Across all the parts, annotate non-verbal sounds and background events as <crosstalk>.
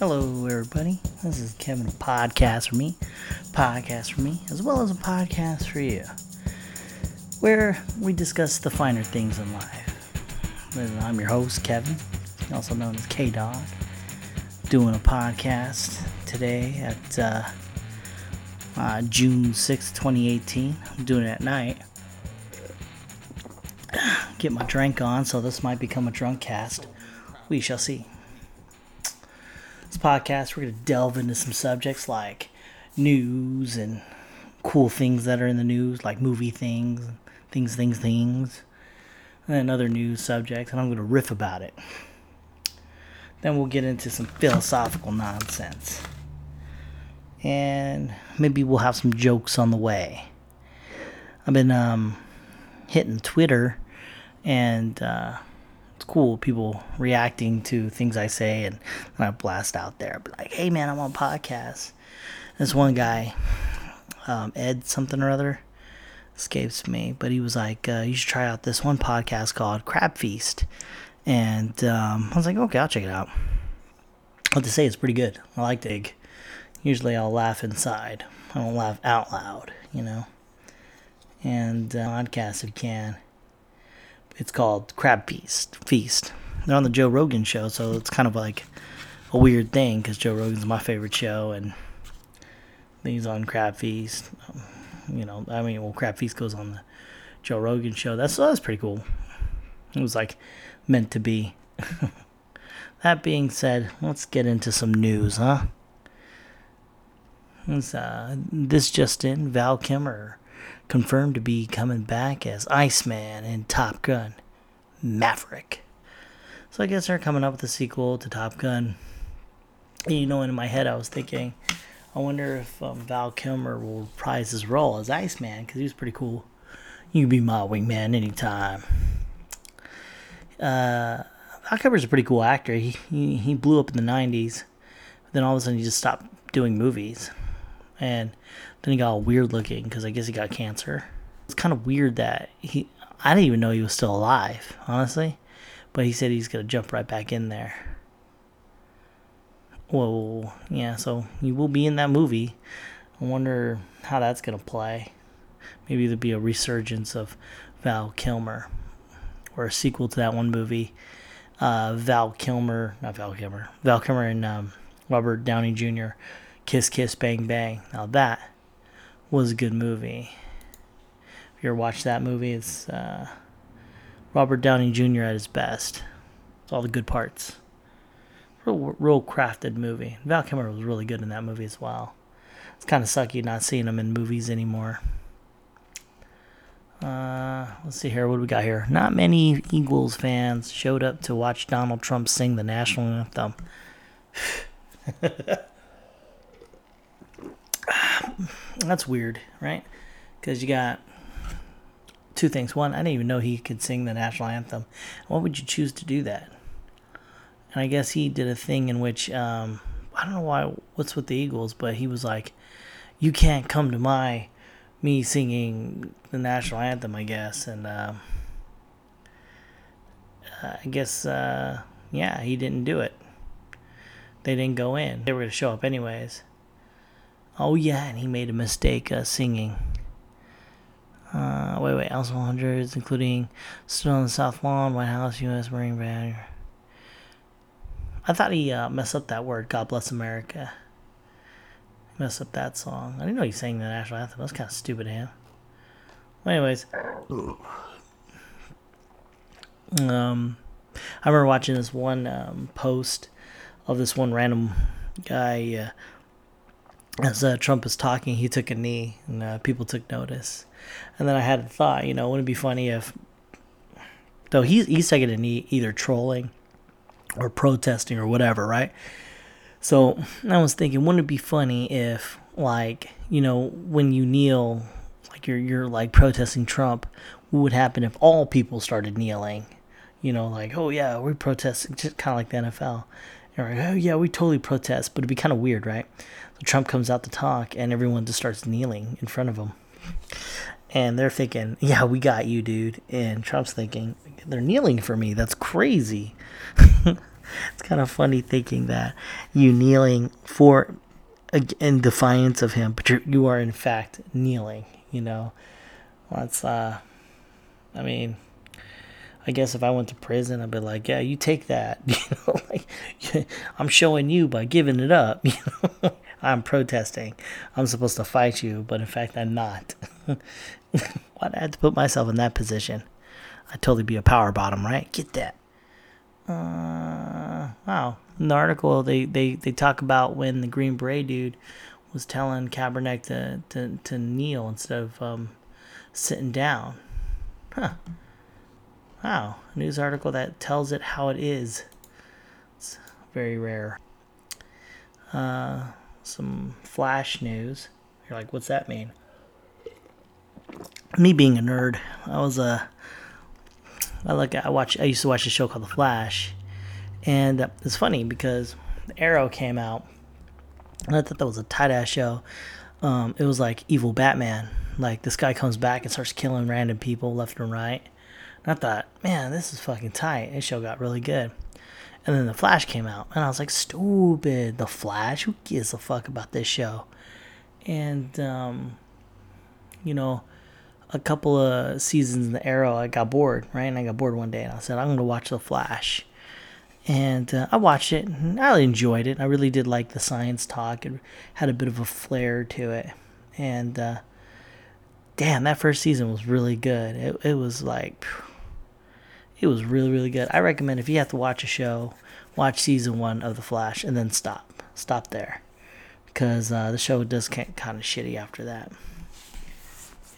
Hello, everybody. This is Kevin, a podcast for me, podcast for me, as well as a podcast for you, where we discuss the finer things in life. I'm your host, Kevin, also known as K Dog, doing a podcast today at uh, uh, June 6th, 2018. I'm doing it at night. Get my drink on, so this might become a drunk cast. We shall see podcast, we're going to delve into some subjects like news and cool things that are in the news, like movie things, things, things, things, and other news subjects, and I'm going to riff about it. Then we'll get into some philosophical nonsense. And maybe we'll have some jokes on the way. I've been um, hitting Twitter and. Uh, it's cool people reacting to things I say and I blast out there. But like, hey man, I'm on podcast. This one guy, um, Ed something or other, escapes me, but he was like, uh, you should try out this one podcast called Crab Feast. And um, I was like, okay, I'll check it out. What to say, it's pretty good. I like Dig. Usually I'll laugh inside. I don't laugh out loud, you know. And uh, podcast if you can it's called Crab Feast. Feast. They're on the Joe Rogan show, so it's kind of like a weird thing because Joe Rogan's my favorite show, and he's on Crab Feast. Um, you know, I mean, well, Crab Feast goes on the Joe Rogan show. That's that's pretty cool. It was like meant to be. <laughs> that being said, let's get into some news, huh? Uh, this just in, Val Kilmer confirmed to be coming back as Iceman in Top Gun Maverick. So I guess they're coming up with a sequel to Top Gun. You know, in my head, I was thinking, I wonder if um, Val Kilmer will reprise his role as Iceman because he was pretty cool. You can be my wingman anytime. Uh, Val Kilmer's a pretty cool actor. He, he he blew up in the '90s, but then all of a sudden he just stopped doing movies, and then he got all weird looking because I guess he got cancer. It's kind of weird that he. I didn't even know he was still alive, honestly. But he said he's gonna jump right back in there. Whoa, yeah. So he will be in that movie. I wonder how that's gonna play. Maybe there'll be a resurgence of Val Kilmer, or a sequel to that one movie. Uh, Val Kilmer, not Val Kilmer, Val Kilmer and um, Robert Downey Jr. Kiss Kiss Bang Bang. Now that was a good movie. If you ever watched that movie, it's uh, Robert Downey Jr. at his best. It's all the good parts. Real, real crafted movie. Val Kilmer was really good in that movie as well. It's kind of sucky not seeing him in movies anymore. Uh, let's see here. What do we got here? Not many Eagles fans showed up to watch Donald Trump sing the national anthem. <laughs> <laughs> that's weird, right? Because you got two things. One, I didn't even know he could sing the national anthem. Why would you choose to do that? And I guess he did a thing in which um, I don't know why. What's with the Eagles? But he was like, "You can't come to my me singing the national anthem." I guess, and uh, I guess uh, yeah, he didn't do it. They didn't go in. They were gonna show up anyways. Oh yeah, and he made a mistake uh, singing. Uh, wait, wait, House 100s, including Still on the South Lawn, White House, U.S. Marine Band. I thought he uh, messed up that word, God Bless America. Messed up that song. I didn't know he sang the national anthem. That's kind of stupid of him. Well, anyways. Um, I remember watching this one um, post of this one random guy uh, as uh, Trump was talking, he took a knee, and uh, people took notice. And then I had a thought, you know, wouldn't it be funny if, though he's he's taking a knee, either trolling or protesting or whatever, right? So I was thinking, wouldn't it be funny if, like, you know, when you kneel, like you're you're like protesting Trump, what would happen if all people started kneeling? You know, like, oh yeah, we're protesting, just kind of like the NFL. And like, oh yeah, we totally protest, but it'd be kind of weird, right? So Trump comes out to talk, and everyone just starts kneeling in front of him. And they're thinking, yeah, we got you, dude. And Trump's thinking, they're kneeling for me. That's crazy. <laughs> it's kind of funny thinking that you kneeling for in defiance of him, but you're, you are in fact kneeling. You know, that's uh, I mean, I guess if I went to prison, I'd be like, yeah, you take that. <laughs> You know, like <laughs> I'm showing you by giving it up. <laughs> You know, I'm protesting. I'm supposed to fight you, but in fact, I'm not. Why'd I have to put myself in that position? I'd totally be a power bottom, right? Get that. Uh, wow. In the article, they, they, they talk about when the Green Beret dude was telling Kaepernick to, to, to kneel instead of um, sitting down. Huh. Wow. A news article that tells it how it is. It's very rare. Uh, some flash news. You're like, what's that mean? Me being a nerd, I was a. I Uh, I watch. I used to watch a show called The Flash, and it's funny because Arrow came out, and I thought that was a tight ass show. Um, it was like evil Batman. Like this guy comes back and starts killing random people left and right. And I thought, man, this is fucking tight. This show got really good. And then The Flash came out, and I was like, stupid. The Flash? Who gives a fuck about this show? And, um, you know, a couple of seasons in the Arrow, I got bored, right? And I got bored one day, and I said, I'm going to watch The Flash. And uh, I watched it, and I enjoyed it. I really did like the science talk. It had a bit of a flair to it. And, uh, damn, that first season was really good. It, it was like, it was really, really good. I recommend if you have to watch a show, watch season one of The Flash and then stop. Stop there. Because uh, the show does get kind of shitty after that.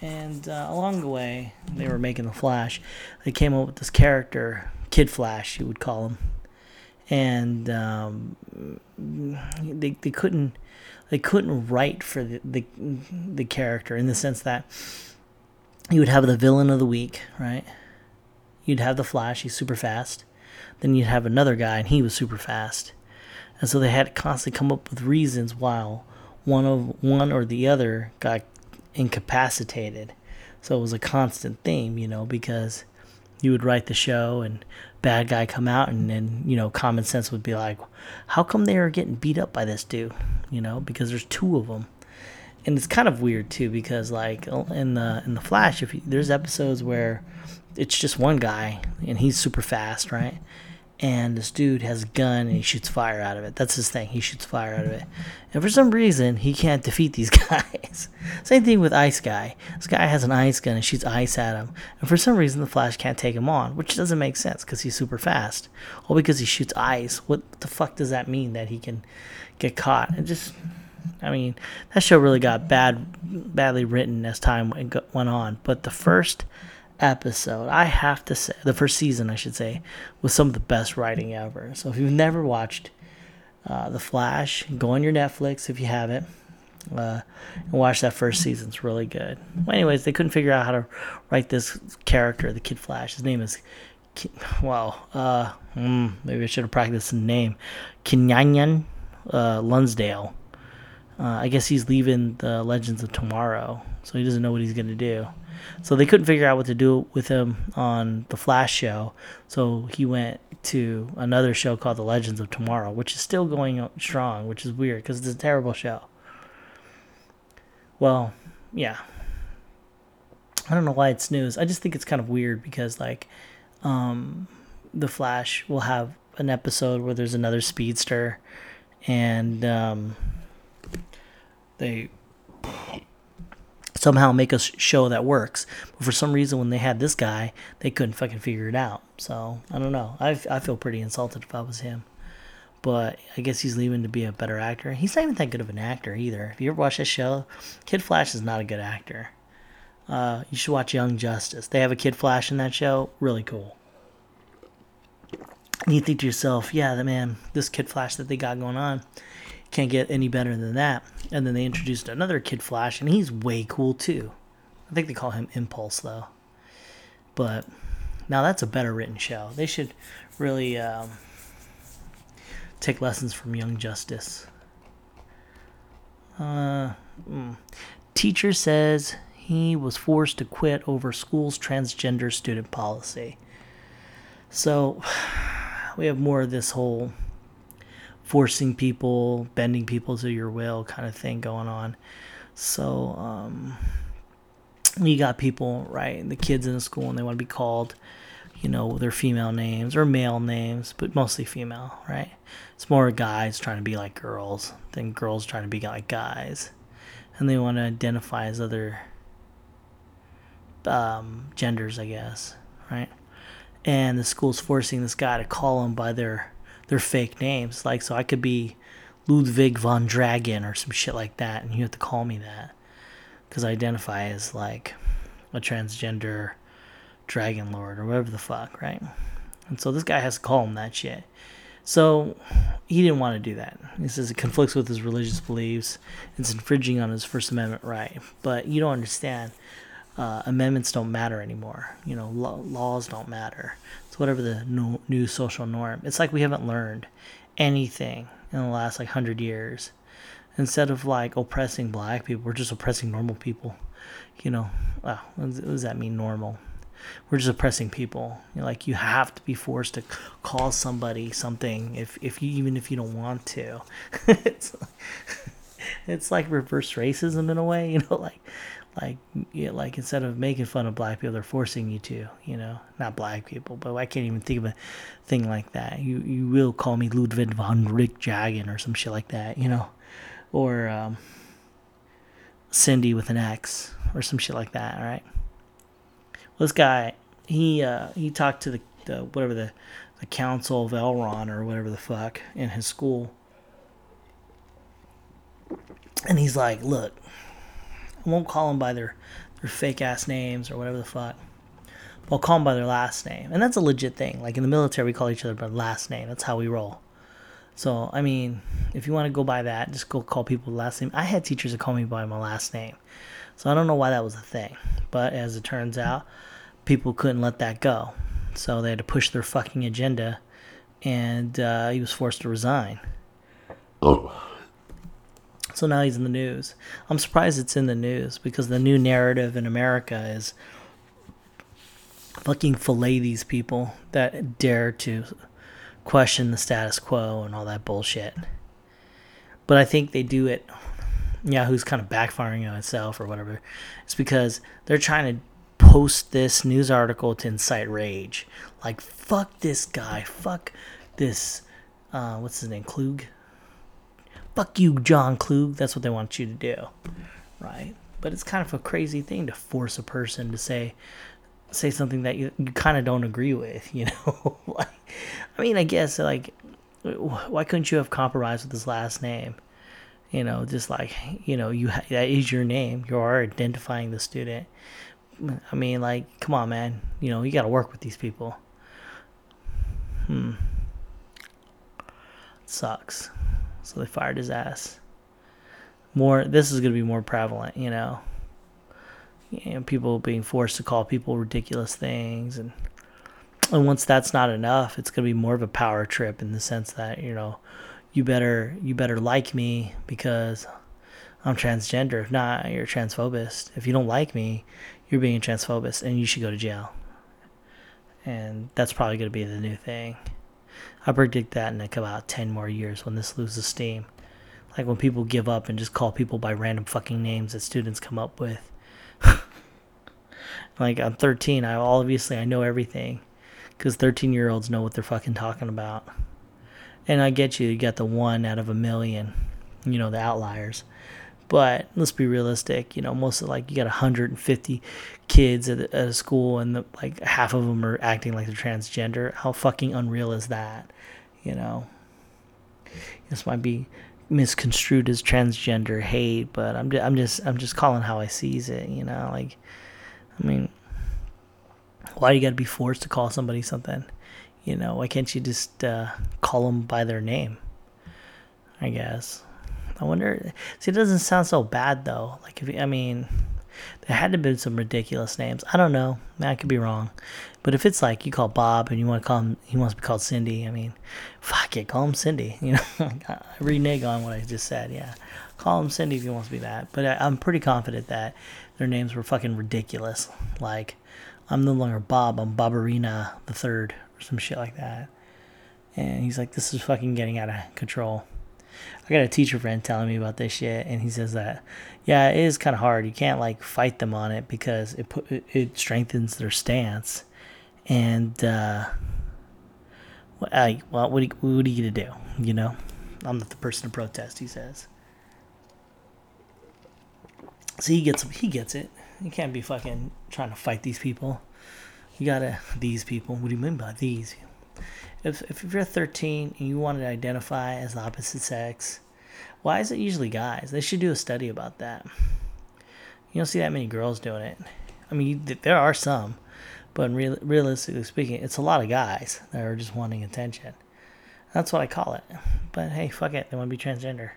And uh, along the way, they were making The Flash. They came up with this character, Kid Flash, you would call him. And um, they, they couldn't they couldn't write for the, the the character in the sense that you would have the villain of the week, right? You'd have the Flash, he's super fast. Then you'd have another guy, and he was super fast. And so they had to constantly come up with reasons why one of one or the other got incapacitated. So it was a constant theme, you know, because you would write the show and bad guy come out and then, you know, common sense would be like, how come they are getting beat up by this dude? You know, because there's two of them. And it's kind of weird too because like in the in the Flash if you, there's episodes where it's just one guy and he's super fast, right? And this dude has a gun and he shoots fire out of it. That's his thing. He shoots fire out of it. And for some reason, he can't defeat these <laughs> guys. Same thing with Ice Guy. This guy has an ice gun and shoots ice at him. And for some reason, the Flash can't take him on, which doesn't make sense because he's super fast. Or because he shoots ice. What the fuck does that mean that he can get caught? It just I mean, that show really got bad, badly written as time went on. But the first episode, I have to say, the first season, I should say, was some of the best writing ever. So if you've never watched uh, The Flash, go on your Netflix if you have it. Uh, and watch that first season. It's really good. Well, anyways, they couldn't figure out how to write this character, the Kid Flash. His name is, well, uh, mm, maybe I should have practiced the name, Kenyan uh, Lonsdale. Uh, I guess he's leaving the Legends of Tomorrow, so he doesn't know what he's gonna do. So they couldn't figure out what to do with him on the Flash show. So he went to another show called The Legends of Tomorrow, which is still going strong, which is weird because it's a terrible show. Well, yeah. I don't know why it's news. I just think it's kind of weird because like um, the Flash will have an episode where there's another speedster and um, they somehow make a show that works. But for some reason, when they had this guy, they couldn't fucking figure it out. So I don't know. I, I feel pretty insulted if I was him. But I guess he's leaving to be a better actor. He's not even that good of an actor either. If you ever watch this show, Kid Flash is not a good actor. Uh, you should watch Young Justice. They have a Kid Flash in that show. Really cool. And you think to yourself, yeah, the man, this Kid Flash that they got going on, can't get any better than that. And then they introduced another Kid Flash, and he's way cool too. I think they call him Impulse though. But now that's a better written show. They should really um, take lessons from Young Justice. Uh, mm. Teacher says he was forced to quit over school's transgender student policy. So, <sighs> we have more of this whole forcing people, bending people to your will kind of thing going on. So, um, you got people, right? The kids in the school and they want to be called, you know, their female names or male names, but mostly female, right? It's more guys trying to be like girls than girls trying to be like guys. And they want to identify as other um, genders, I guess, right? And the school's forcing this guy to call them by their their fake names. Like, so I could be Ludwig von Dragon or some shit like that, and you have to call me that because I identify as like a transgender dragon lord or whatever the fuck, right? And so this guy has to call him that shit. So he didn't want to do that. He says it conflicts with his religious beliefs. It's infringing on his First Amendment right. But you don't understand. Uh, amendments don't matter anymore. You know, lo- laws don't matter. Whatever the new, social norm. It's like we haven't learned anything in the last like hundred years. Instead of like oppressing black people, we're just oppressing normal people. You know, wow, what does that mean, normal? We're just oppressing people. You know, like you have to be forced to call somebody something if if you even if you don't want to. <laughs> it's like, <laughs> it's like reverse racism in a way. <laughs> You know, like like like instead of making fun of black people, they're forcing you to. You know, not black people, but I can't even think of a thing like that. You you will call me Ludwig von Rick Jagen or some shit like that. You know, or um, Cindy with an X or some shit like that. All right. Well, this guy, he uh, he talked to the, the whatever the the council of Elrond or whatever the fuck in his school, and he's like, "Look, I won't call them by their their fake ass names or whatever the fuck. But I'll call them by their last name, and that's a legit thing. Like in the military, we call each other by last name. That's how we roll. So I mean, if you want to go by that, just go call people last name. I had teachers that call me by my last name, so I don't know why that was a thing. But as it turns out, people couldn't let that go, so they had to push their fucking agenda, and uh, he was forced to resign. Oh. So now he's in the news. I'm surprised it's in the news because the new narrative in America is fucking fillet these people that dare to question the status quo and all that bullshit. But I think they do it. Yahoo's kind of backfiring on itself or whatever. It's because they're trying to post this news article to incite rage. Like, fuck this guy. Fuck this. Uh, what's his name? Klug? Fuck you, John Klug. That's what they want you to do, right? But it's kind of a crazy thing to force a person to say say something that you, you kind of don't agree with, <laughs> you know? like, I mean, I guess like why couldn't you have compromised with his last name? You know, just like you know, you that is your name. You are identifying the student. I mean, like, come on, man. You know, you got to work with these people. Hmm. Sucks so they fired his ass. More, this is going to be more prevalent, you know. Know, people being forced to call people ridiculous things, and and once that's not enough, it's going to be more of a power trip in the sense that you know, you better you better like me because I'm transgender. If not, you're a transphobist. If you don't like me, you're being a transphobist, and you should go to jail. And that's probably going to be the new thing. I predict that in like about 10 more years when this loses steam. Like when people give up and just call people by random fucking names that students come up with. <laughs> like I'm 13, I obviously I know everything cuz 13 year olds know what they're fucking talking about. And I get you, you got the one out of a million, you know, the outliers. But let's be realistic. You know, most of like you got 150 kids at, at a school, and the, like half of them are acting like they're transgender. How fucking unreal is that? You know, this might be misconstrued as transgender hate, but I'm just, I'm just I'm just calling how I sees it. You know, like I mean, why do you got to be forced to call somebody something? You know, why can't you just uh, call them by their name? I guess. I wonder. See, it doesn't sound so bad though. Like if I mean, there had to be some ridiculous names. I don't know. I could be wrong. But if it's like you call Bob and you want to call him, he wants to be called Cindy. I mean, fuck it, call him Cindy. <laughs> You know, I renege on what I just said. Yeah, call him Cindy if he wants to be that. But I, I'm pretty confident that their names were fucking ridiculous. Like, I'm no longer Bob. I'm Barbarina the Third or some shit like that. And he's like, this is fucking getting out of control. I got a teacher friend telling me about this shit, and he says that, yeah, it is kind of hard. You can't like fight them on it because it put it strengthens their stance, and uh, I, well, what are, you, what are you gonna do? You know, I'm not the person to protest. He says. So he gets he gets it. You can't be fucking trying to fight these people. You gotta these people. What do you mean by these? If if you're 13 and you want to identify as the opposite sex, why is it usually guys? They should do a study about that. You don't see that many girls doing it. I mean, there are some, but real, realistically speaking, it's a lot of guys that are just wanting attention. That's what I call it. But hey, fuck it. They want to be transgender.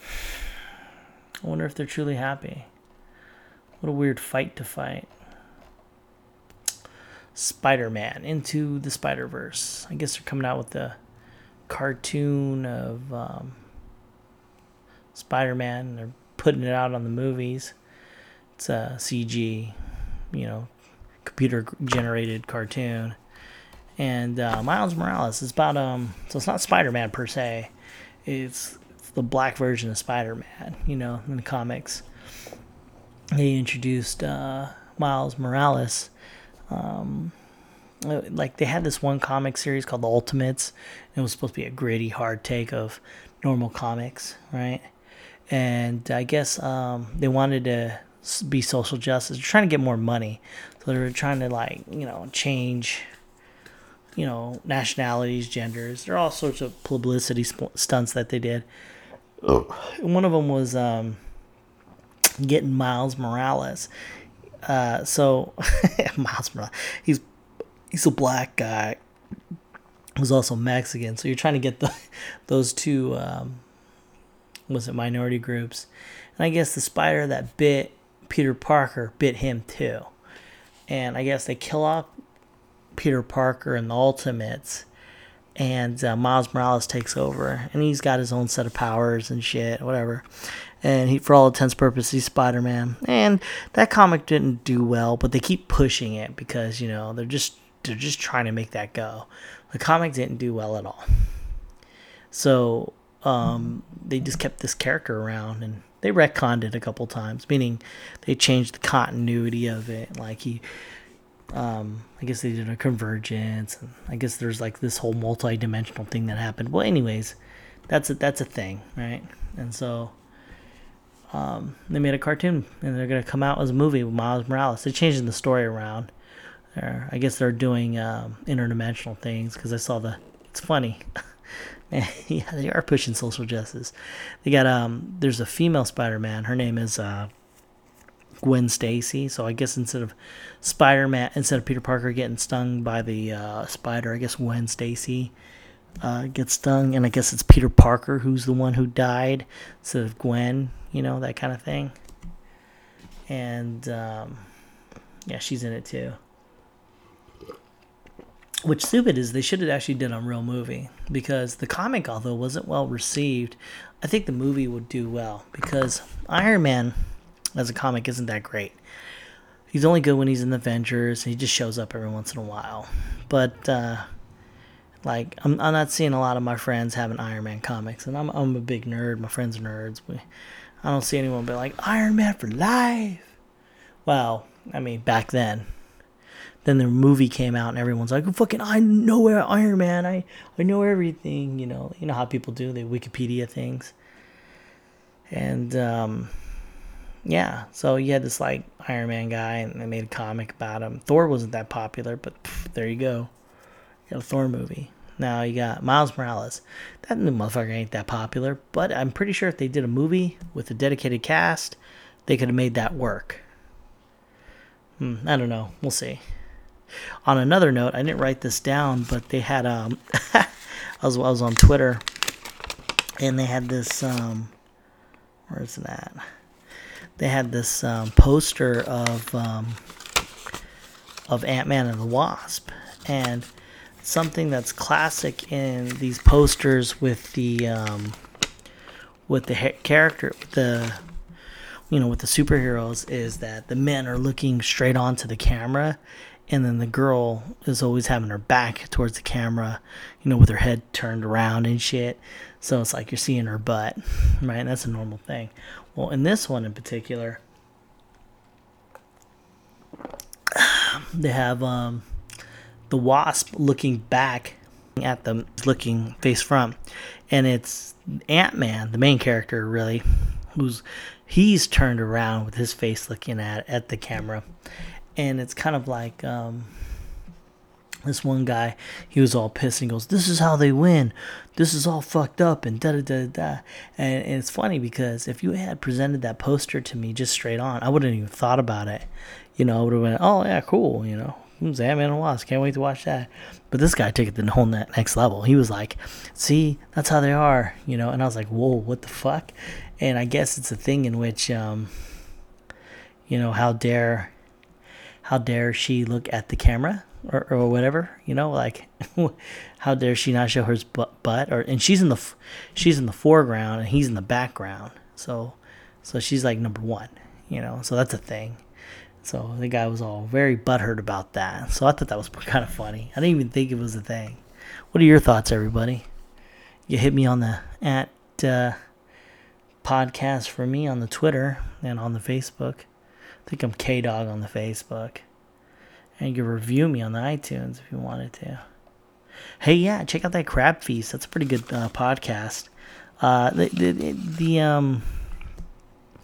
I wonder if they're truly happy. What a weird fight to fight. Spider Man into the Spider Verse. I guess they're coming out with the cartoon of um, Spider Man. They're putting it out on the movies. It's a CG, you know, computer generated cartoon. And uh, Miles Morales is about um, so it's not Spider Man per se. It's the black version of Spider-Man, you know, in the comics. They introduced uh, Miles Morales. Um, uh, like they had this one comic series called the Ultimates. It was supposed to be a gritty, hard take of normal comics, right? And I guess um, they wanted to be social justice. They're trying to get more money, so they're trying to like you know change you know nationalities, genders. There are all sorts of publicity sp- stunts that they did. Oh. One of them was um, getting Miles Morales. Uh, so <laughs> Miles Morales, he's he's a black guy who's also Mexican. So you're trying to get the <laughs> those two um, was it minority groups, and I guess the spider that bit Peter Parker bit him too, and I guess they kill off Peter Parker and the Ultimates and uh, Miles Morales takes over, and he's got his own set of powers and shit, whatever. And he, for all intents and purposes, he's Spider Man. And that comic didn't do well, but they keep pushing it because you know they're just they're just trying to make that go. The comic didn't do well at all, so um, they just kept this character around and they retconned it a couple times, meaning they changed the continuity of it. Like he um, I guess they did a convergence, and I guess there's like this whole multi-dimensional thing that happened. Well, anyways, that's a that's a thing, right? And so um, they made a cartoon, and they're gonna come out as a movie with Miles Morales. They're changing the story around. They're, I guess they're doing um, interdimensional things because I saw the. It's funny. <laughs> <laughs> yeah, they are pushing social justice. They got um. There's a female Spider-Man. Her name is uh, Gwen Stacy. So I guess instead of Spider Man, instead of Peter Parker getting stung by the uh, spider, I guess Gwen Stacy uh, gets stung, and I guess it's Peter Parker who's the one who died instead of Gwen. You know that kind of thing. And um, yeah, she's in it too. Which stupid is they should have actually did a real movie because the comic, although wasn't well received, I think the movie would do well because Iron Man as a comic isn't that great. He's only good when he's in the Avengers. and He just shows up every once in a while. But uh, like I'm, I'm not seeing a lot of my friends having Iron Man comics, and I'm I'm a big nerd. My friends are nerds. We, I don't see anyone be like Iron Man for life. Well, I mean back then. Then the movie came out and everyone's like, "Fucking, I know where Iron Man. I I know everything." You know, you know how people do. They Wikipedia things. And um, yeah, so you had this like Iron Man guy, and they made a comic about him. Thor wasn't that popular, but pff, there you go. You got a Thor movie. Now you got Miles Morales. That new motherfucker ain't that popular, but I'm pretty sure if they did a movie with a dedicated cast, they could have made that work. Hmm, I don't know. We'll see. On another note, I didn't write this down, but they had um, <laughs> I was I was on Twitter, and they had this um, where's that? they had this um, poster of um, of Ant Man and the Wasp, and something that's classic in these posters with the um, with the ha- character the you know with the superheroes is that the men are looking straight onto the camera and then the girl is always having her back towards the camera, you know, with her head turned around and shit. So it's like you're seeing her butt, <laughs> right? And That's a normal thing. Well, in this one in particular, <sighs> they have um, the wasp looking back at them, looking face front, and it's Ant Man, the main character, really, who's he's turned around with his face looking at at the camera, and it's kind of like um, this one guy. He was all pissed and goes, "This is how they win. This is all fucked up." And da da da da. And, and it's funny because if you had presented that poster to me just straight on, I wouldn't even thought about it. You know, I would have been, "Oh yeah, cool." You know, Ant Man and Wasp. Can't wait to watch that. But this guy took it to the whole next level. He was like, "See, that's how they are," you know. And I was like, "Whoa, what the fuck?" And I guess it's a thing in which, um, you know, how dare, how dare she look at the camera or, or whatever, you know, like, <laughs> how dare she not show her butt? Or and she's in the, she's in the foreground and he's in the background. So, so she's like number one, you know. So that's a thing. So the guy was all very butthurt about that. So I thought that was <laughs> kind of funny. I didn't even think it was a thing. What are your thoughts, everybody? You hit me on the at uh, podcast for me on the Twitter and on the Facebook. I think I'm K Dog on the Facebook. And you can review me on the iTunes if you wanted to. Hey, yeah, check out that Crab Feast. That's a pretty good uh, podcast. Uh, the, the, the um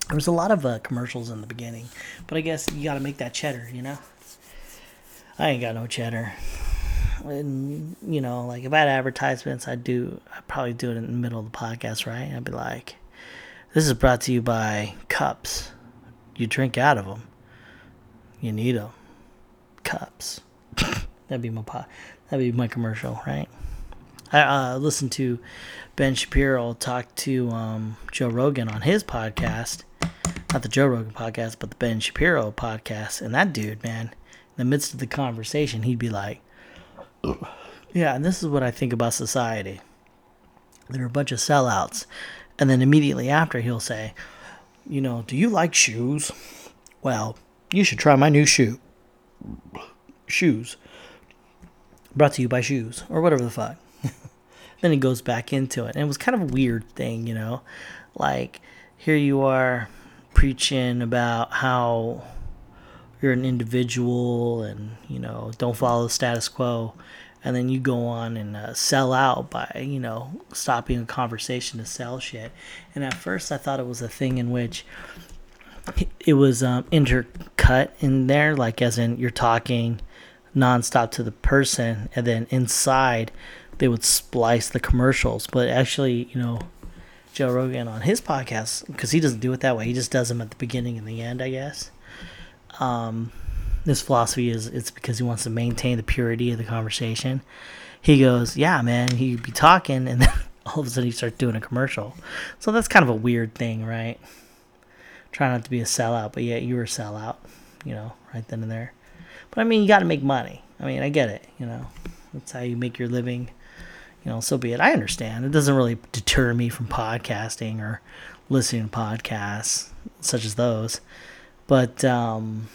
there was a lot of uh, commercials in the beginning, but I guess you got to make that cheddar, you know. I ain't got no cheddar, and you know, like if I had advertisements, I'd do, I'd probably do it in the middle of the podcast, right? I'd be like, "This is brought to you by cups. You drink out of them. You need them. Cups." <laughs> that'd be my pot. That'd be my commercial, right? I uh, listened to Ben Shapiro talk to um, Joe Rogan on his podcast not the Joe Rogan podcast, but the Ben Shapiro podcast. And that dude, man, in the midst of the conversation, he'd be like, <clears throat> Yeah, and this is what I think about society. There are a bunch of sellouts. And then immediately after, he'll say, You know, do you like shoes? Well, you should try my new shoe. Shoes. Brought to you by Shoes, or whatever the fuck. <laughs> then he goes back into it. And it was kind of a weird thing, you know? Like, here you are preaching about how you're an individual and you know don't follow the status quo and then you go on and uh, sell out by you know stopping a conversation to sell shit and at first i thought it was a thing in which it was um, intercut in there like as in you're talking nonstop to the person and then inside they would splice the commercials but actually you know Joe Rogan on his podcast because he doesn't do it that way. He just does them at the beginning and the end, I guess. Um, his philosophy is it's because he wants to maintain the purity of the conversation. He goes, "Yeah, man." He'd be talking, and <laughs> then all of a sudden he starts doing a commercial. So that's kind of a weird thing, right? Try not to be a sellout, but yet you were a sellout, you know, right then and there. But I mean, you got to make money. I mean, I get it, you know. That's how you make your living you know, so be it. I understand. It doesn't really deter me from podcasting or listening to podcasts such as those. But um,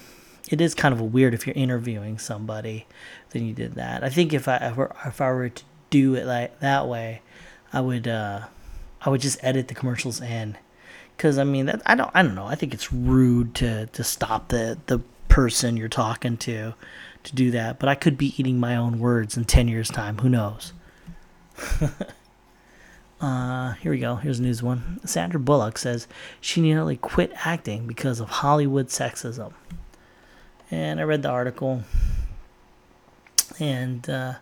it is kind of weird if you're interviewing somebody, then you did that. I think if I if, if I were to do it like that way, I would uh, I would just edit the commercials in, because I mean that I don't I don't know. I think it's rude to to stop the the person you're talking to to do that. But I could be eating my own words in ten years' time. Who knows? <laughs> uh, here we go. Here's a news one. Sandra Bullock says she nearly quit acting because of Hollywood sexism. And I read the article, and uh,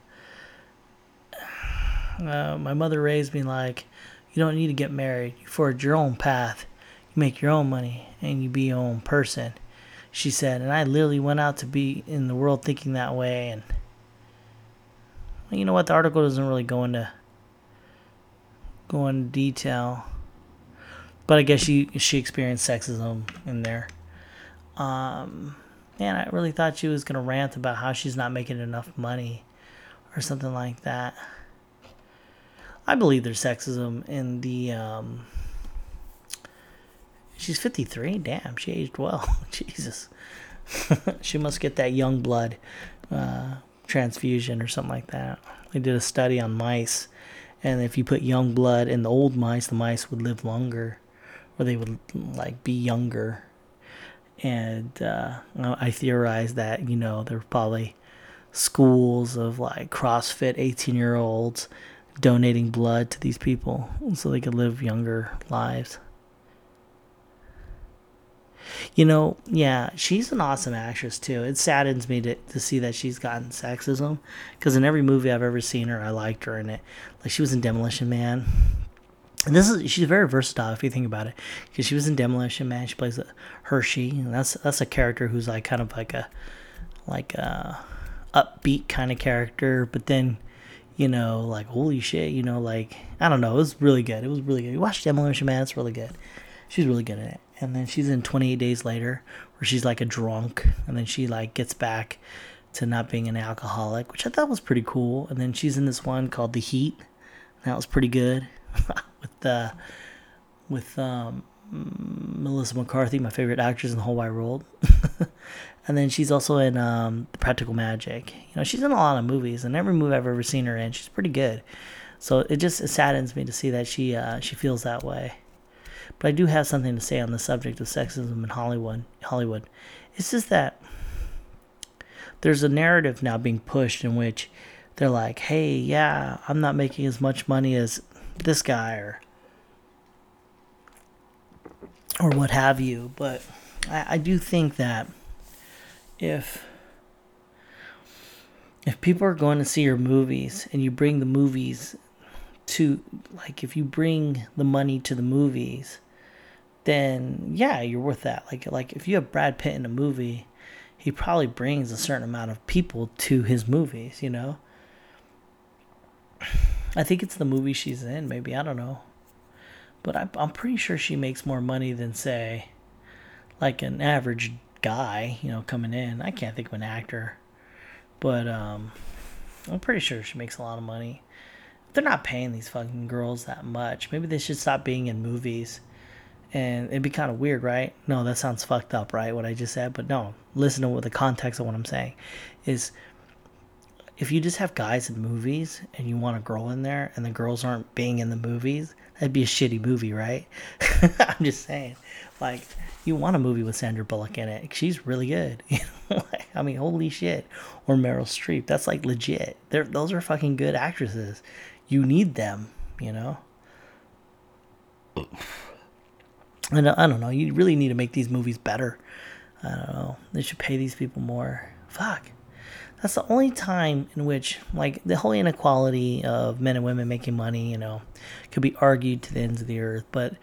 uh, my mother raised me like, you don't need to get married. You forge your own path. You make your own money, and you be your own person. She said, and I literally went out to be in the world thinking that way, and you know what? The article doesn't really go into go into detail, but I guess she she experienced sexism in there. Um, man, I really thought she was gonna rant about how she's not making enough money, or something like that. I believe there's sexism in the. Um, she's 53. Damn, she aged well. <laughs> Jesus. <laughs> she must get that young blood uh, transfusion or something like that. They did a study on mice, and if you put young blood in the old mice, the mice would live longer, or they would like be younger. And uh, I theorized that you know there were probably schools of like CrossFit 18 year olds donating blood to these people so they could live younger lives. You know, yeah, she's an awesome actress too. It saddens me to, to see that she's gotten sexism because in every movie I've ever seen her, I liked her in it. Like she was in Demolition Man. And this is she's very versatile if you think about it, because she was in Demolition Man. She plays Hershey, and that's that's a character who's like kind of like a like a upbeat kind of character, but then you know, like holy shit, you know, like I don't know, it was really good. It was really good. You watch Demolition Man, it's really good. She's really good at it. And then she's in 28 Days Later, where she's like a drunk, and then she like gets back to not being an alcoholic, which I thought was pretty cool. And then she's in this one called The Heat. That was pretty good <laughs> with uh, with um, Melissa McCarthy, my favorite actress in the whole wide world. <laughs> and then she's also in um, Practical Magic. You know, she's in a lot of movies, and every movie I've ever seen her in, she's pretty good. So it just it saddens me to see that she uh, she feels that way. But I do have something to say on the subject of sexism in Hollywood. Hollywood, it's just that there's a narrative now being pushed in which they're like, "Hey, yeah, I'm not making as much money as this guy," or or what have you. But I, I do think that if if people are going to see your movies and you bring the movies to like if you bring the money to the movies then yeah you're worth that like like if you have Brad Pitt in a movie he probably brings a certain amount of people to his movies you know I think it's the movie she's in maybe I don't know but I, I'm pretty sure she makes more money than say like an average guy, you know, coming in. I can't think of an actor, but um, I'm pretty sure she makes a lot of money. They're not paying these fucking girls that much. Maybe they should stop being in movies. And it'd be kind of weird, right? No, that sounds fucked up, right? What I just said. But no, listen to what the context of what I'm saying is if you just have guys in movies and you want a girl in there and the girls aren't being in the movies, that'd be a shitty movie, right? <laughs> I'm just saying. Like, you want a movie with Sandra Bullock in it. She's really good. <laughs> I mean, holy shit. Or Meryl Streep. That's like legit. They're, those are fucking good actresses. You need them, you know? And I don't know. You really need to make these movies better. I don't know. They should pay these people more. Fuck. That's the only time in which, like, the whole inequality of men and women making money, you know, could be argued to the ends of the earth. But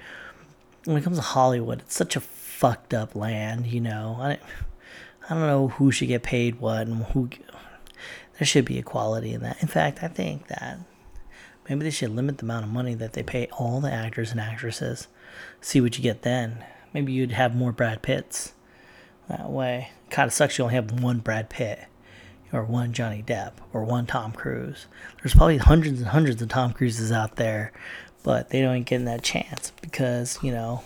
when it comes to Hollywood, it's such a fucked up land, you know. I, I don't know who should get paid what and who. There should be equality in that. In fact, I think that maybe they should limit the amount of money that they pay all the actors and actresses. See what you get then. Maybe you'd have more Brad Pitts that way. Kind of sucks you only have one Brad Pitt or one Johnny Depp or one Tom Cruise. There's probably hundreds and hundreds of Tom Cruises out there, but they don't get that chance because, you know,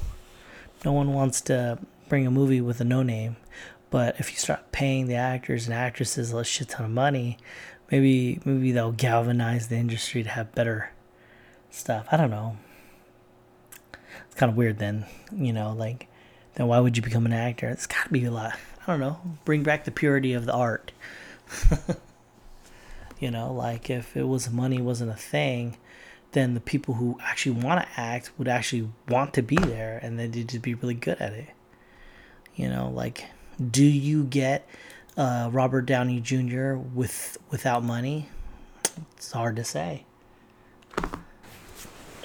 no one wants to bring a movie with a no name. But if you start paying the actors and actresses a shit ton of money, maybe maybe they'll galvanize the industry to have better stuff. I don't know. It's kind of weird then, you know, like then why would you become an actor? It's got to be a lot. I don't know. Bring back the purity of the art. <laughs> you know, like if it was money wasn't a thing, then the people who actually want to act would actually want to be there and then they'd just be really good at it. You know, like do you get uh, Robert Downey Jr. with without money? It's hard to say. All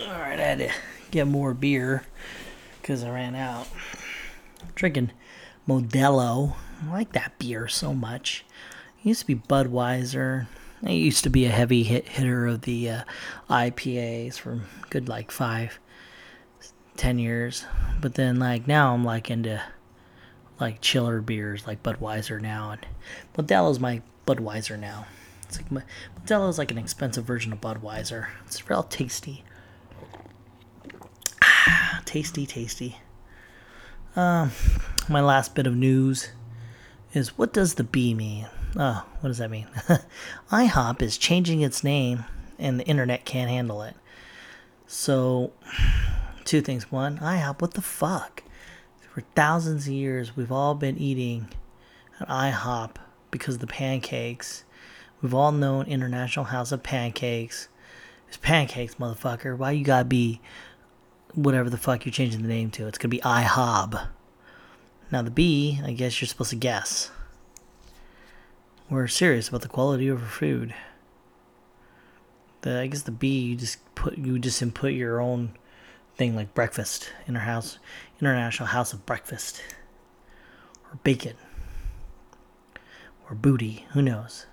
right, I had to get more beer because I ran out. I'm drinking Modelo. I like that beer so much. Used to be Budweiser. I used to be a heavy hit hitter of the uh, IPAs for good like five, ten years. But then like now I'm like into like chiller beers like Budweiser now, and Modelo's my Budweiser now. It's like my, Modelo's like an expensive version of Budweiser. It's real tasty. Ah, tasty, tasty. Um, my last bit of news is what does the B mean? Oh, what does that mean? <laughs> IHOP is changing its name and the internet can't handle it. So, two things. One, IHOP, what the fuck? For thousands of years, we've all been eating at IHOP because of the pancakes. We've all known International House of Pancakes. It's pancakes, motherfucker. Why you gotta be whatever the fuck you're changing the name to? It's gonna be IHOB. Now the B, I guess you're supposed to guess. We're serious about the quality of our food. The I guess the B you just put you just input your own thing like breakfast in our house international house of breakfast. Or bacon. Or booty who knows?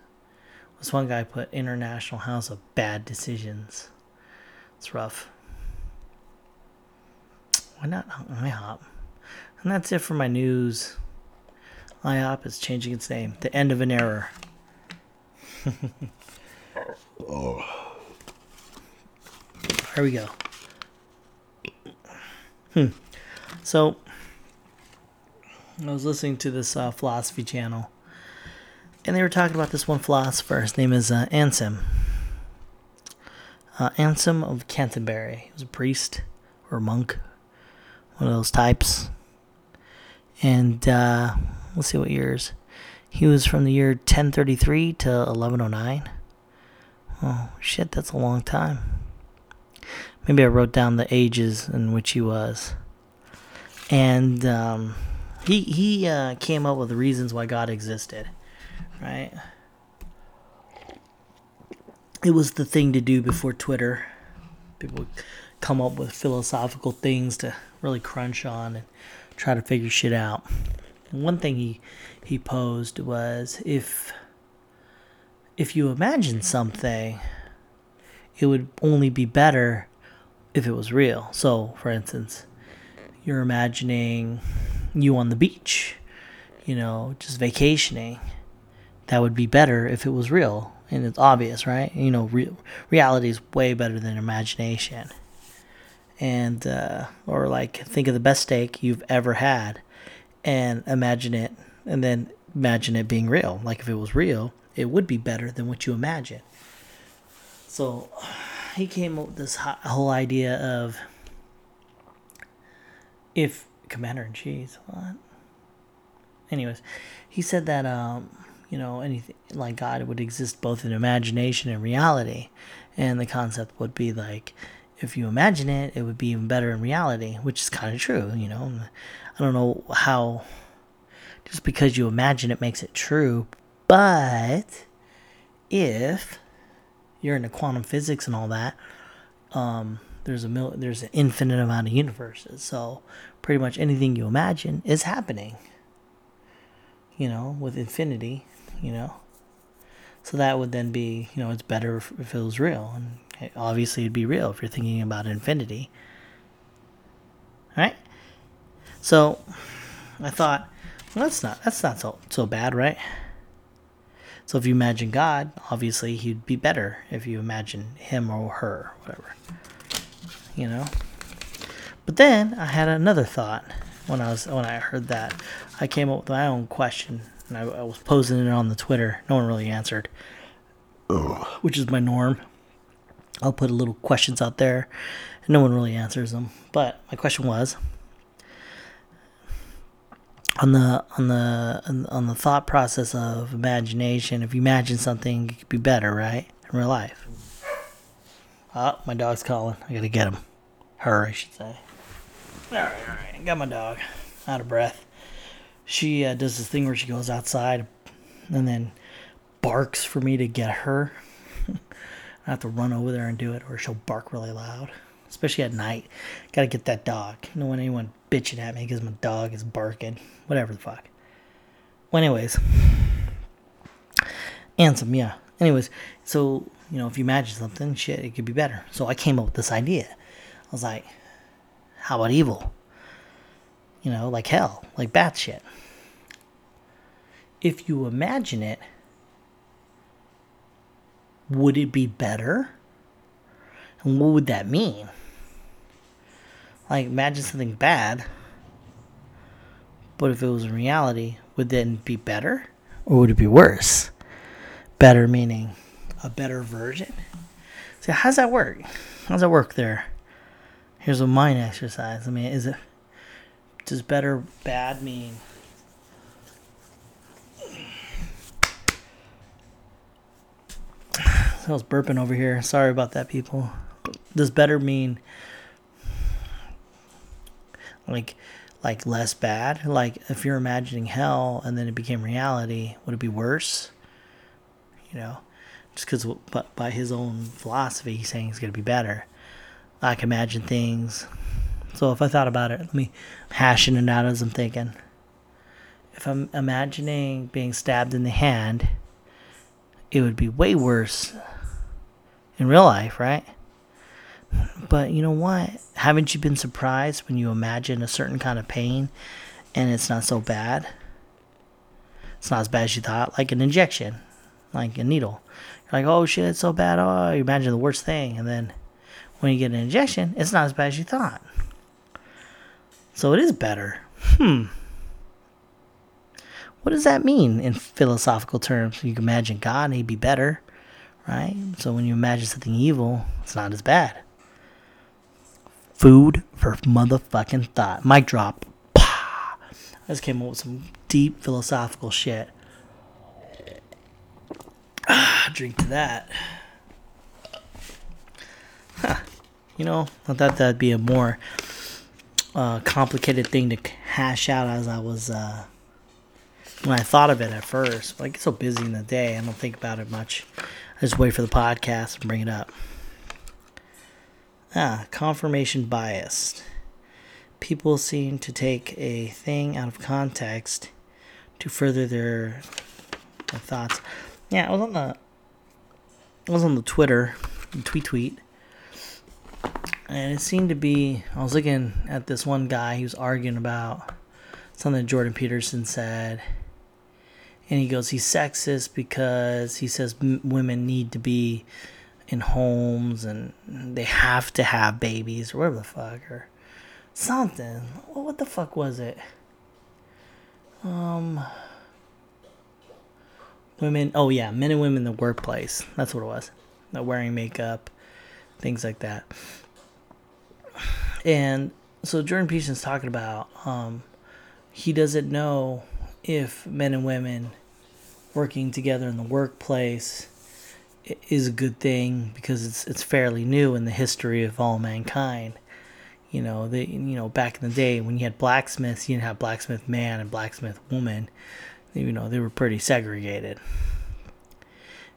This one guy put international house of bad decisions. It's rough. Why not ihop and that's it for my news ihop is changing its name the end of an error. <laughs> oh here we go Hmm. So, I was listening to this uh, philosophy channel, and they were talking about this one philosopher. His name is uh, Anselm. Uh, Anselm of Canterbury. He was a priest or a monk, one of those types. And uh, let's see what years. He was from the year 1033 to 1109. Oh, shit, that's a long time. Maybe I wrote down the ages in which he was. And um, he he uh, came up with the reasons why God existed, right? It was the thing to do before Twitter. People would come up with philosophical things to really crunch on and try to figure shit out. One thing he he posed was if if you imagine something, it would only be better if it was real. So, for instance, you're imagining you on the beach, you know, just vacationing. That would be better if it was real. And it's obvious, right? You know, re- reality is way better than imagination. And, uh, or like, think of the best steak you've ever had and imagine it, and then imagine it being real. Like, if it was real, it would be better than what you imagine. So, he came up with this whole idea of if commander in chief what anyways he said that um you know anything like god would exist both in imagination and reality and the concept would be like if you imagine it it would be even better in reality which is kind of true you know i don't know how just because you imagine it makes it true but if you're into quantum physics and all that, um, there's a mil- there's an infinite amount of universes. So pretty much anything you imagine is happening. You know, with infinity, you know. So that would then be, you know, it's better if, it was real, and obviously it'd be real if you're thinking about infinity. All right. So I thought, well, that's not that's not so so bad, right? So if you imagine God, obviously he'd be better if you imagine him or her, whatever. You know? But then I had another thought when I was when I heard that. I came up with my own question and I, I was posing it on the Twitter. No one really answered. Ugh. Which is my norm. I'll put a little questions out there and no one really answers them. But my question was on the on the on the thought process of imagination. If you imagine something, it could be better, right? In real life. Oh, my dog's calling. I gotta get him. Her, I should say. All right, all right. Got my dog. Out of breath. She uh, does this thing where she goes outside and then barks for me to get her. <laughs> I have to run over there and do it, or she'll bark really loud, especially at night. Gotta get that dog. You know when anyone bitching at me because my dog is barking. Whatever the fuck. Well, anyways. Anselm, yeah. Anyways, so, you know, if you imagine something, shit, it could be better. So I came up with this idea. I was like, how about evil? You know, like hell, like bad shit. If you imagine it, would it be better? And what would that mean? Like, imagine something bad. But if it was in reality, would then be better? Or would it be worse? better meaning a better version. So how's that work? How's that work there? Here's a mind exercise. I mean, is it does better bad mean <sighs> I was burping over here. Sorry about that, people. Does better mean like like less bad? Like if you're imagining hell and then it became reality, would it be worse? You know, just because but by his own philosophy, he's saying it's gonna be better. I can imagine things. So if I thought about it, let me hashing it out as I'm thinking. If I'm imagining being stabbed in the hand, it would be way worse in real life, right? But you know what? Haven't you been surprised when you imagine a certain kind of pain and it's not so bad? It's not as bad as you thought, like an injection, like a needle. You're like, oh shit, it's so bad. Oh, you imagine the worst thing. And then when you get an injection, it's not as bad as you thought. So it is better. Hmm. What does that mean in philosophical terms? You can imagine God, he'd be better right? So when you imagine something evil, it's not as bad. Food for motherfucking thought. Mic drop. I just came up with some deep philosophical shit. Ah, drink to that. Huh. You know, I thought that'd be a more uh, complicated thing to hash out as I was uh, when I thought of it at first. But I get so busy in the day, I don't think about it much I just wait for the podcast and bring it up. Ah, confirmation bias. People seem to take a thing out of context to further their, their thoughts. Yeah, I was on the I was on the Twitter, tweet tweet, and it seemed to be. I was looking at this one guy. He was arguing about something Jordan Peterson said and he goes he's sexist because he says m- women need to be in homes and they have to have babies or whatever the fuck or something. What the fuck was it? Um, women. Oh yeah, men and women in the workplace. That's what it was. Not wearing makeup, things like that. And so Jordan Peterson's talking about um, he doesn't know if men and women working together in the workplace is a good thing because it's it's fairly new in the history of all mankind. You know, they you know back in the day when you had blacksmiths, you didn't have blacksmith man and blacksmith woman. You know, they were pretty segregated.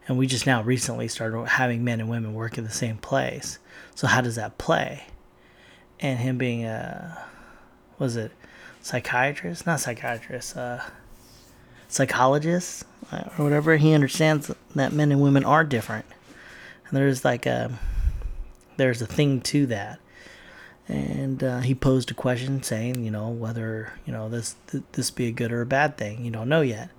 And we just now recently started having men and women work in the same place. So how does that play? And him being a was it psychiatrist? Not psychiatrist, uh psychologist or whatever, he understands that men and women are different. And there's like a there's a thing to that. And uh, he posed a question saying, you know, whether you know this this be a good or a bad thing. You don't know yet.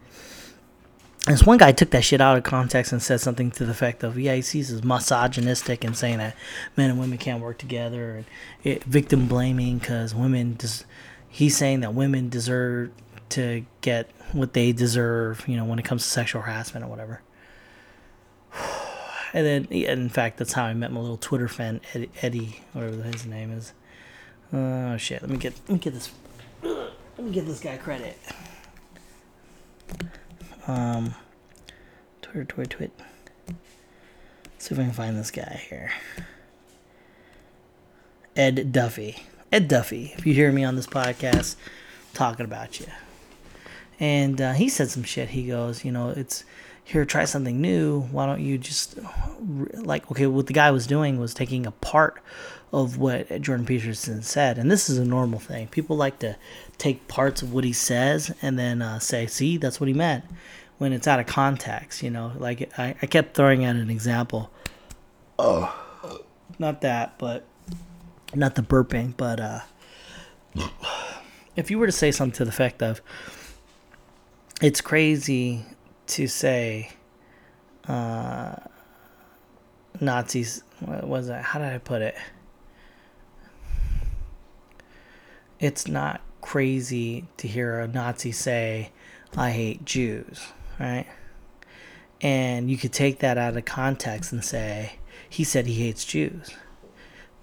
And this one guy took that shit out of context and said something to the effect of, yeah, he sees as misogynistic and saying that men and women can't work together and it, victim blaming because women just. He's saying that women deserve to get what they deserve, you know, when it comes to sexual harassment or whatever. <sighs> And then, in fact, that's how I met my little Twitter fan, Eddie, whatever his name is. Oh shit! Let me get let me get this let me give this guy credit. Um, Twitter, Twitter, Twit. See if I can find this guy here. Ed Duffy. Ed Duffy. If you hear me on this podcast, talking about you and uh, he said some shit. He goes, you know, it's here, try something new. Why don't you just like okay? What the guy was doing was taking a part of what Jordan Peterson said, and this is a normal thing. People like to take parts of what he says and then uh, say, "See, that's what he meant," when it's out of context. You know, like I, I kept throwing out an example. Oh, not that, but not the burping, but uh, if you were to say something to the effect of it's crazy to say uh, Nazis. What was that? How did I put it? It's not crazy to hear a Nazi say, I hate Jews, right? And you could take that out of context and say, he said he hates Jews.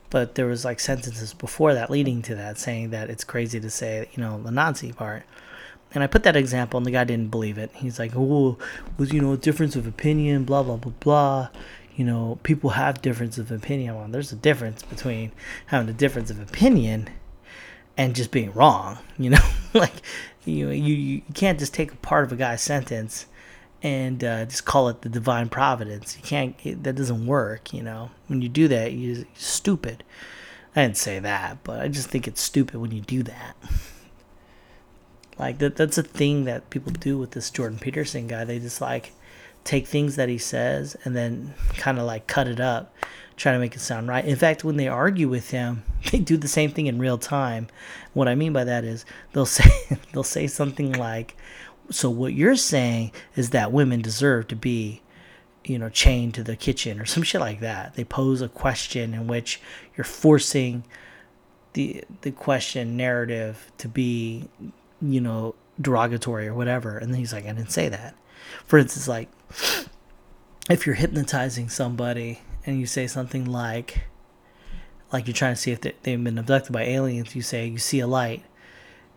But there was like sentences before that leading to that saying that it's crazy to say, you know, the Nazi part. And I put that example, and the guy didn't believe it. He's like, "Oh, was you know a difference of opinion, blah blah blah blah." You know, people have difference of opinion. Well, there's a difference between having a difference of opinion and just being wrong. <laughs> You know, like you you you can't just take a part of a guy's sentence and uh, just call it the divine providence. You can't. It, that doesn't work. You know, when you do that, you're, stupid. I didn't say that, but I just think it's stupid when you do that. <laughs> Like that that's a thing that people do with this Jordan Peterson guy. They just like take things that he says and then kind of like cut it up, try to make it sound right. In fact, when they argue with him, <laughs> they do the same thing in real time. What I mean by that is they'll <laughs> say they'll say something like, "So what you're saying is that women deserve to be you know, chained to the kitchen or some shit like that. They pose a question in which you're forcing the the question narrative to be you know, derogatory or whatever. And then he's like, I didn't say that. For instance, like, if you're hypnotizing somebody and you say something like, like you're trying to see if they, they've been abducted by aliens, you say, you see a light.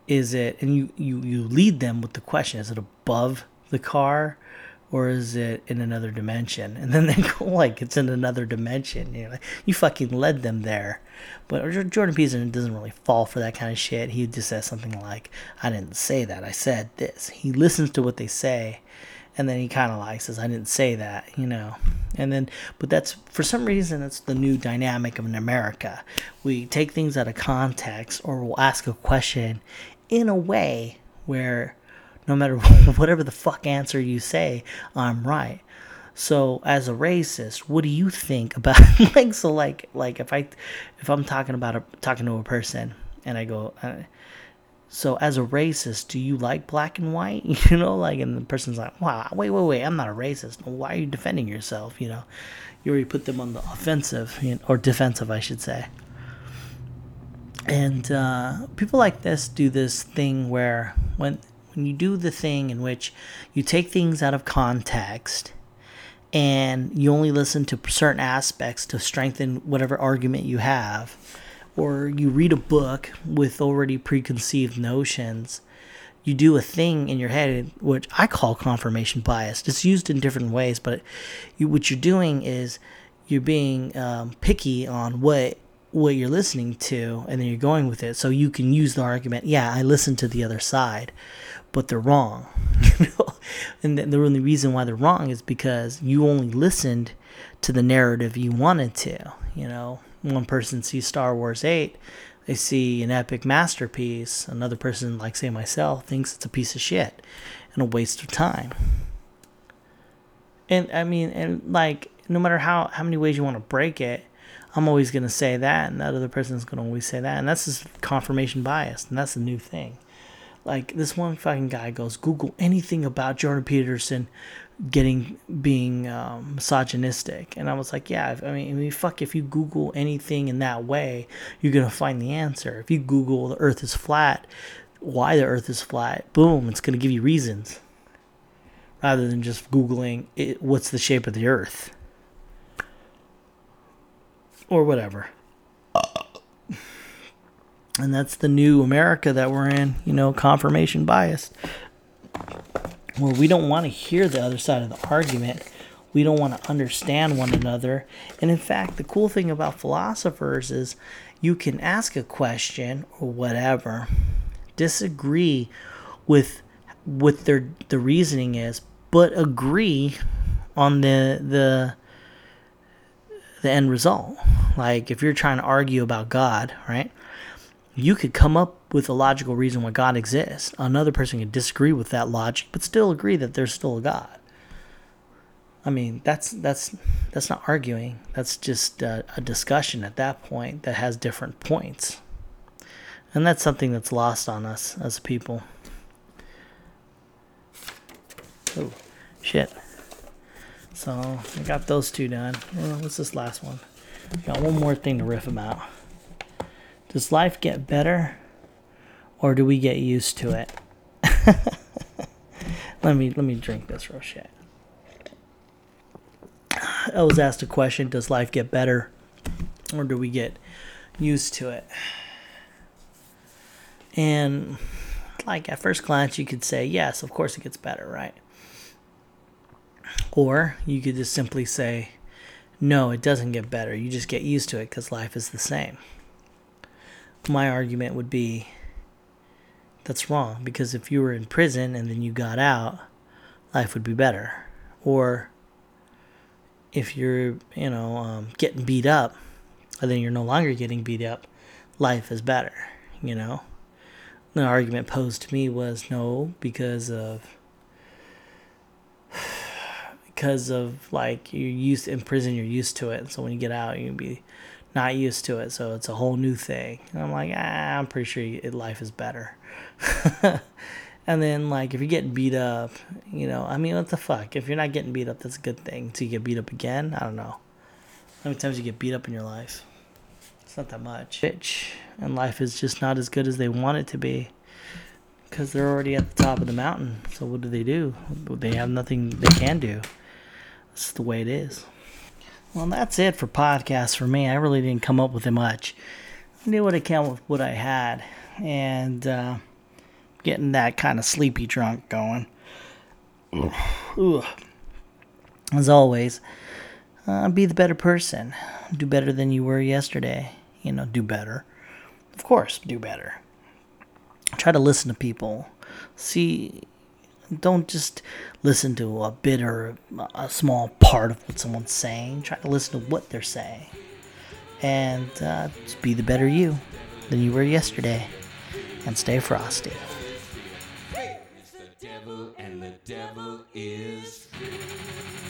Is it, and you, you, you lead them with the question, is it above the car or is it in another dimension? And then they <laughs> go like it's in another dimension. You know, you fucking led them there. But Jordan Peterson doesn't really fall for that kind of shit. He just says something like, "I didn't say that. I said this." He listens to what they say, and then he kind of like says, "I didn't say that," you know. And then, but that's for some reason that's the new dynamic of America. We take things out of context, or we'll ask a question in a way where no matter <laughs> whatever the fuck answer you say, I'm right. So as a racist, what do you think about <laughs> like so like like if I if I'm talking about a talking to a person and I go uh, so as a racist, do you like black and white? <laughs> You know, like and the person's like, "Wow, wait, wait, wait, I'm not a racist. Why are you defending yourself?" You know, you already put them on the offensive you know, or defensive, I should say. And uh, people like this do this thing where when when you do the thing in which you take things out of context and you only listen to certain aspects to strengthen whatever argument you have, or you read a book with already preconceived notions, you do a thing in your head which I call confirmation bias. It's used in different ways, but you, what you're doing is you're being um, picky on what what you're listening to, and then you're going with it, so you can use the argument. Yeah, I listened to the other side but they're wrong. <laughs> You know? And the only reason why they're wrong is because you only listened to the narrative you wanted to. You know, one person sees Star Wars 8, they see an epic masterpiece. Another person, like say myself, thinks it's a piece of shit and a waste of time. And I mean, and like, no matter how, how many ways you want to break it, I'm always going to say that, and that other person's going to always say that. And that's just confirmation bias, and that's a new thing. Like this one fucking guy goes Google anything about Jordan Peterson getting being um, misogynistic, and I was like, yeah. I mean, I mean, fuck. If you Google anything in that way, you're gonna find the answer. If you Google the Earth is flat, why the Earth is flat, boom, it's gonna give you reasons, rather than just googling it, what's the shape of the Earth or whatever and that's the new America that we're in, you know, confirmation bias. Where we don't want to hear the other side of the argument. We don't want to understand one another. And in fact, the cool thing about philosophers is you can ask a question or whatever, disagree with what their the reasoning is, but agree on the the the end result. Like if you're trying to argue about God, right? you could come up with a logical reason why God exists. Another person could disagree with that logic, but still agree that there's still a God. I mean, that's that's that's not arguing. That's just a, a discussion at that point that has different points, and that's something that's lost on us as people. Oh, shit. So I got those two done. what's this last one? Got one more thing to riff about. Does life get better or do we get used to it? <laughs> let me let me drink this real shit. I was asked a question Does life get better or do we get used to it? And, like, at first glance, you could say, Yes, of course it gets better, right? Or you could just simply say, No, it doesn't get better. You just get used to it because life is the same. My argument would be that's wrong because if you were in prison and then you got out, life would be better. Or if you're, you know, um, getting beat up, and then you're no longer getting beat up, life is better, you know? The argument posed to me was no, because of because of like you're used in prison, you're used to it. And So when you get out, you can be not used to it. So it's a whole new thing. And I'm like, ah, I'm pretty sure life is better. <laughs> and then like if you're getting beat up, you know, I mean, what the fuck? If you're not getting beat up, that's a good thing. You get beat up again, I don't know. How many times you get beat up in your life? It's not that much. Bitch, and life is just not as good as they want it to be. Because they're already at the top of the mountain. So what do they do? They have nothing they can do. That's the way it is. Well, that's it for podcasts for me. I really didn't come up with it much. I knew what I came with what I had. And uh, getting that kind of sleepy drunk going. Ugh. As always, uh, be the better person. Do better than you were yesterday. You know, do better. Of course, do better. Try to listen to people. See, don't just listen to a bit or a small part of what someone's saying. Try to listen to what they're saying. And uh, be the better you than you were yesterday. And stay frosty. It's the devil, and the devil is free.